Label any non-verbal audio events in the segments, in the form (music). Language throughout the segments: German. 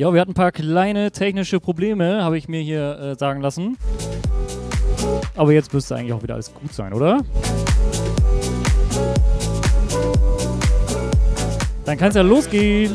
Ja, wir hatten ein paar kleine technische Probleme, habe ich mir hier äh, sagen lassen. Aber jetzt müsste eigentlich auch wieder alles gut sein, oder? Dann kann es ja losgehen.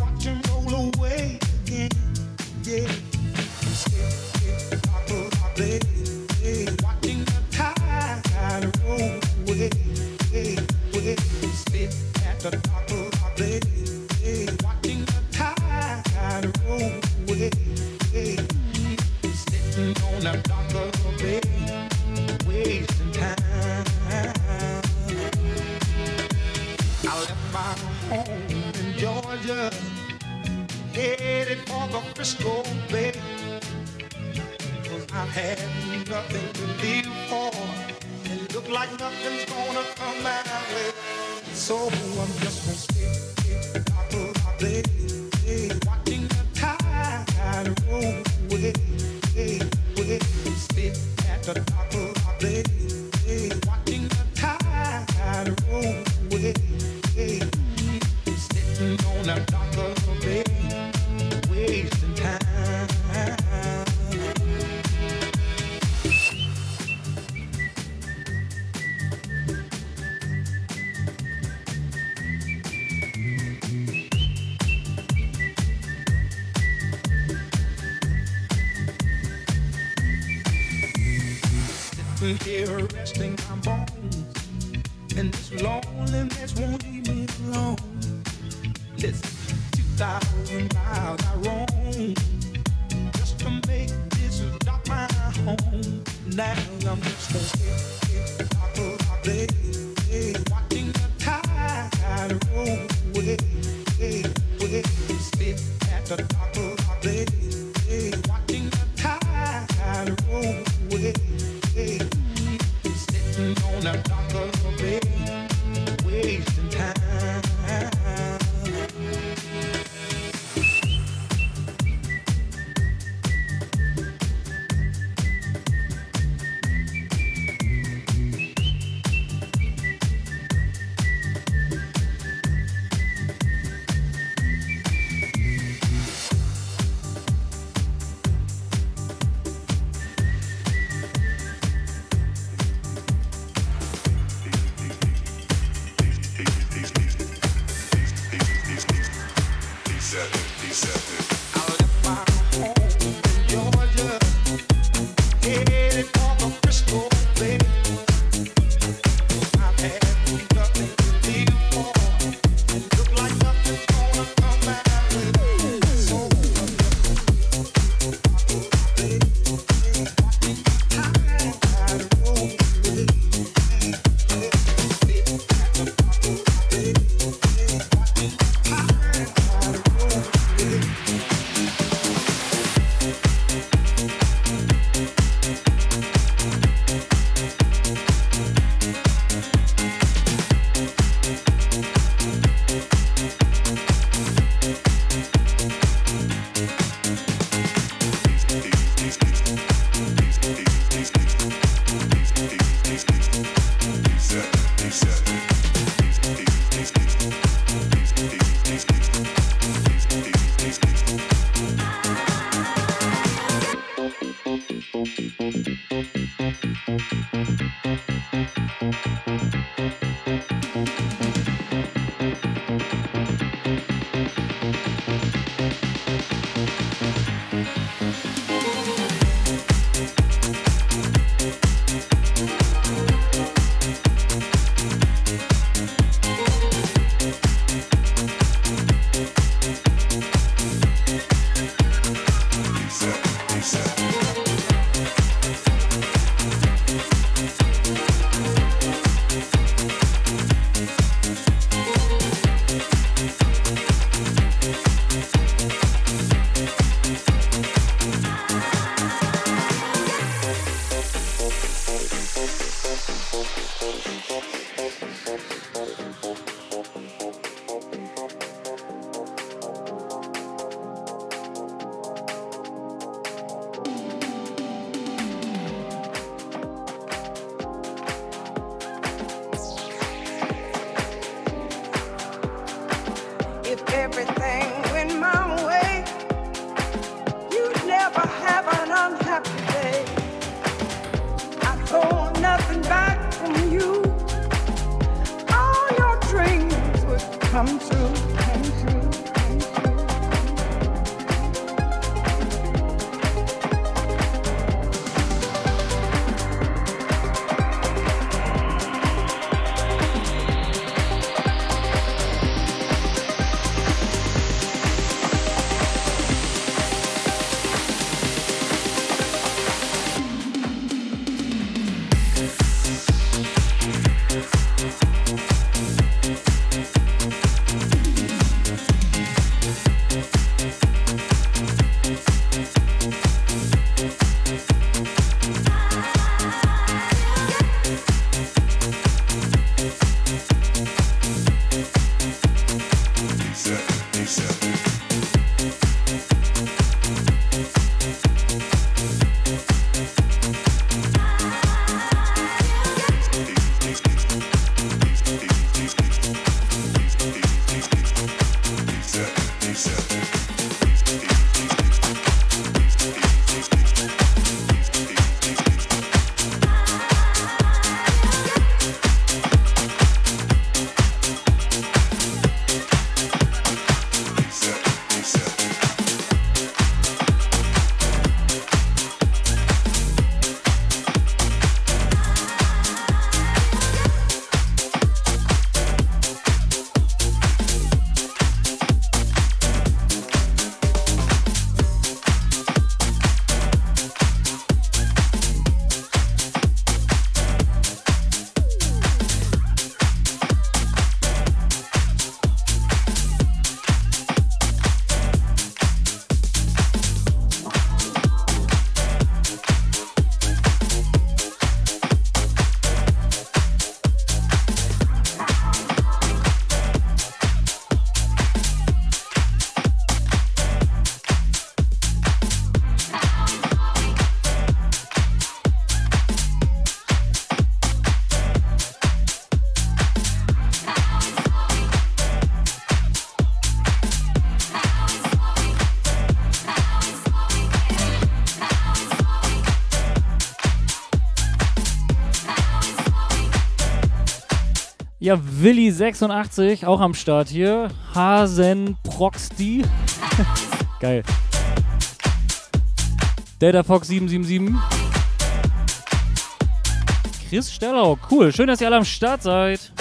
Watch 'em roll away again. Yeah. Frisco, baby. Cause I had nothing to live for. It looked like nothing's gonna come my way. So I'm just gonna stick, stick, rock, rock, baby. baby. Willi86 auch am Start hier. Hasen Proxty. (laughs) Geil. DataFox777. Chris Stellau, cool. Schön, dass ihr alle am Start seid.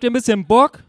Habt ihr ein bisschen Bock?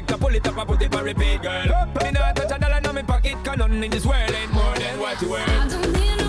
selector, pull it up and put it on repeat, girl. Up, up, me not touch a dollar in my pocket, cause nothing in this world ain't more than what you worth.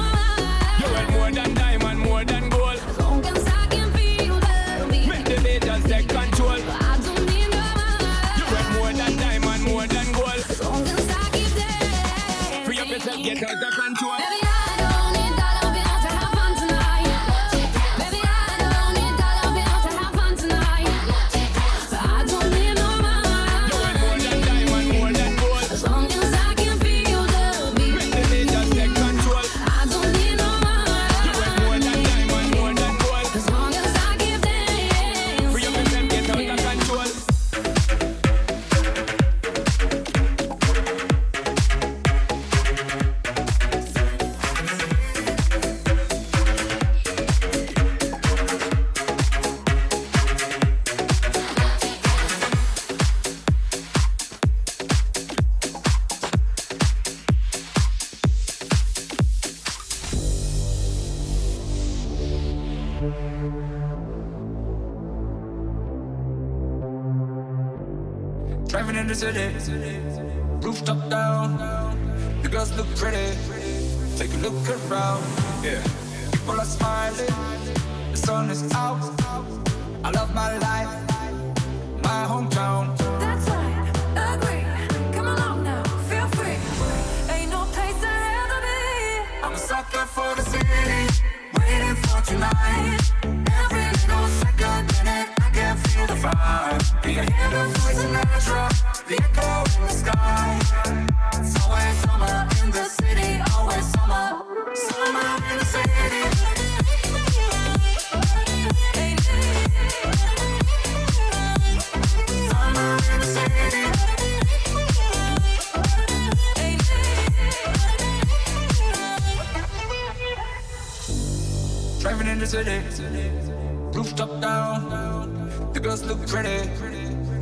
look pretty.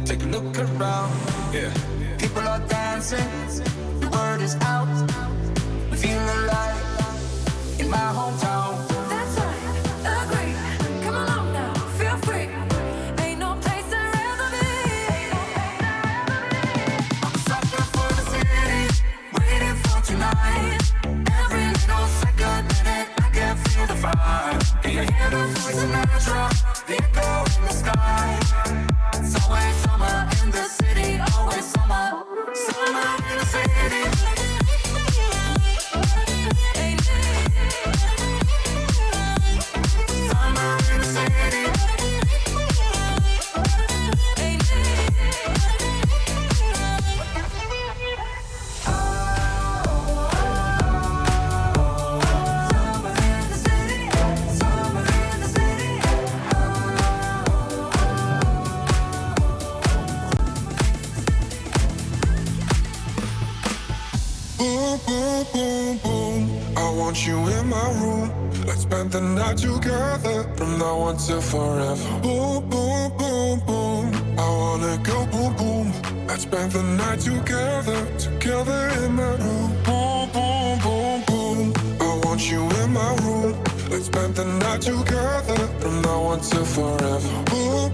Take a look around. Yeah. People are dancing. to forever. Boom, boom, boom, boom. I wanna go boom, boom. Let's spend the night together, together in my room. Boom, boom, boom, boom. I want you in my room. Let's spend the night together from now until to forever. Boom,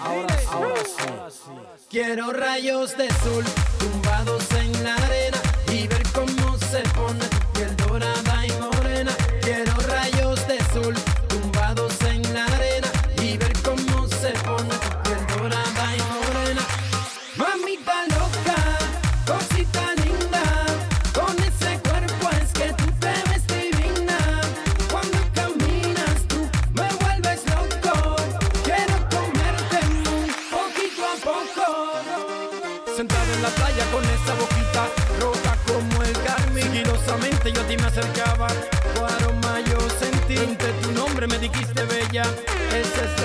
ahora, ahora, sí. Quiero rayos de sol tumbados en la arena y ver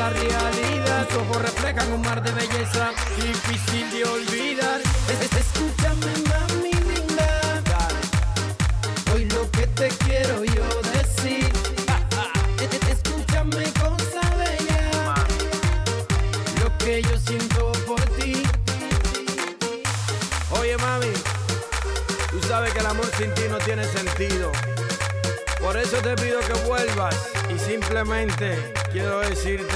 la realidad. Ojos reflejan un mar de belleza difícil de olvidar. Escúchame, mami linda. Hoy lo que te quiero yo decir. (laughs) Escúchame, cosa bella. Lo que yo siento por ti. Oye, mami. Tú sabes que el amor sin ti no tiene sentido. Por eso te pido que vuelvas y simplemente quiero decirte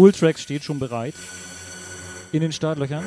Ultrax steht schon bereit in den Startlöchern.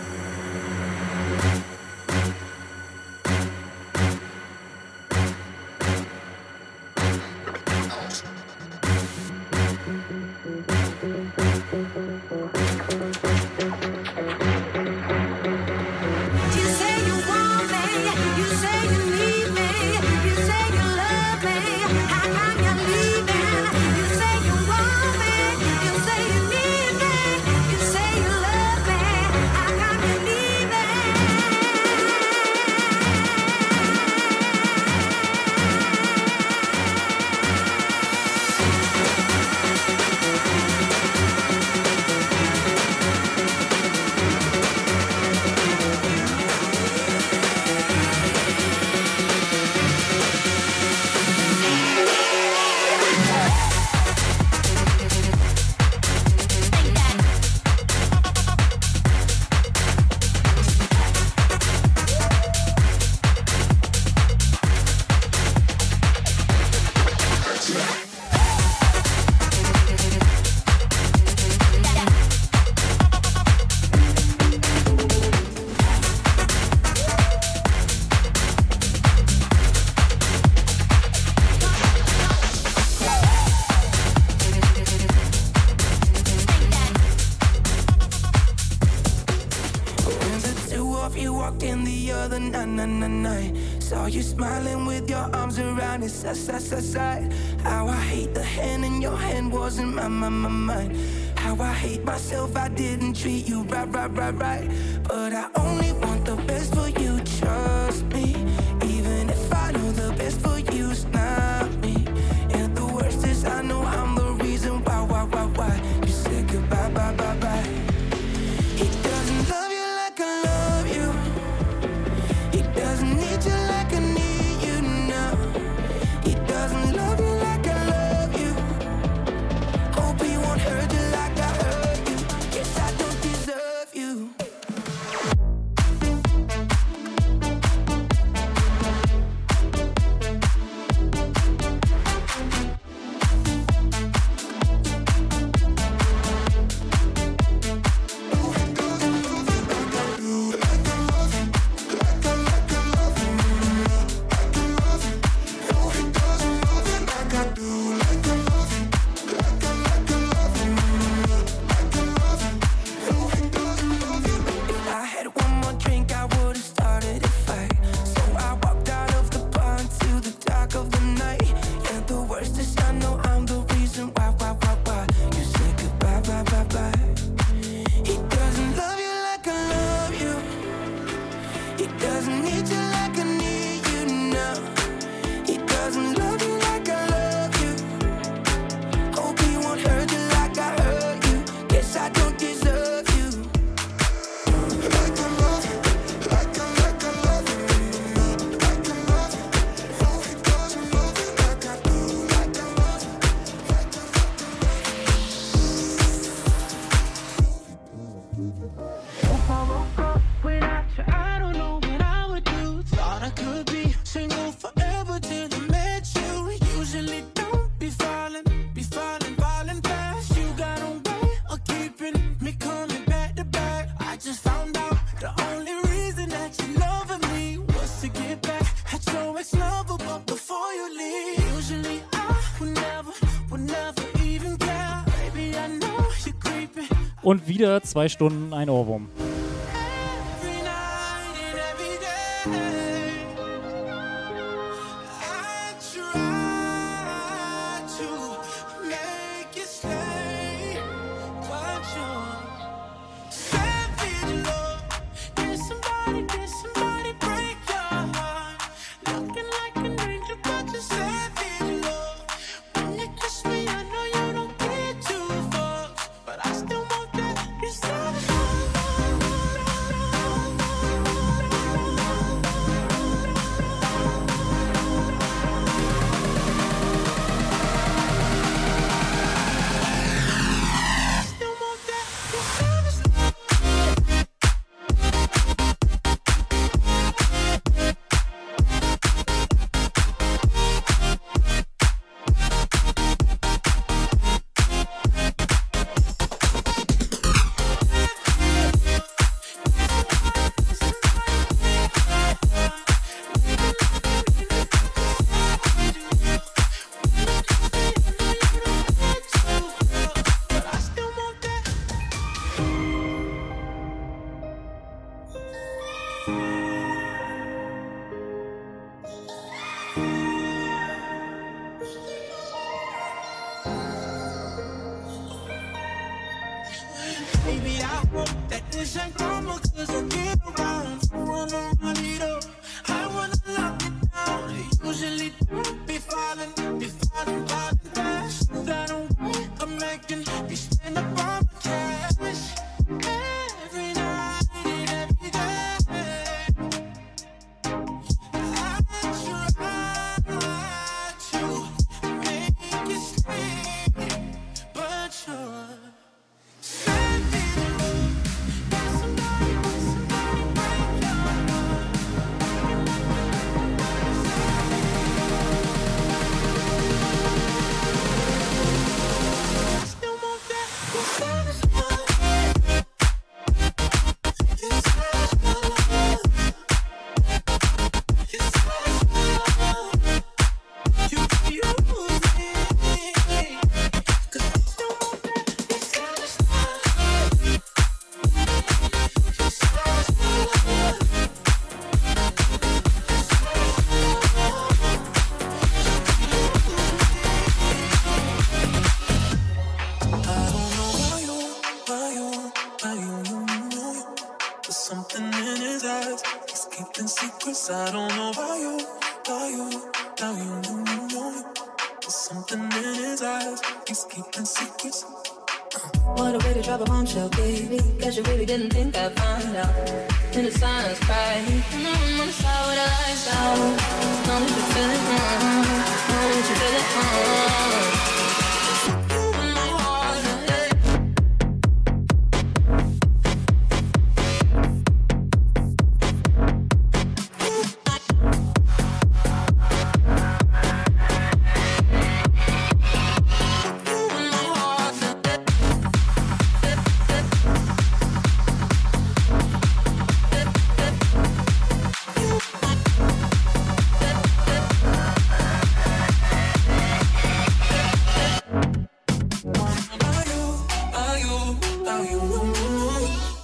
und wieder zwei Stunden ein Ohrwurm.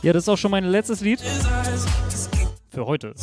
Ja, das ist auch schon mein letztes Lied für heute.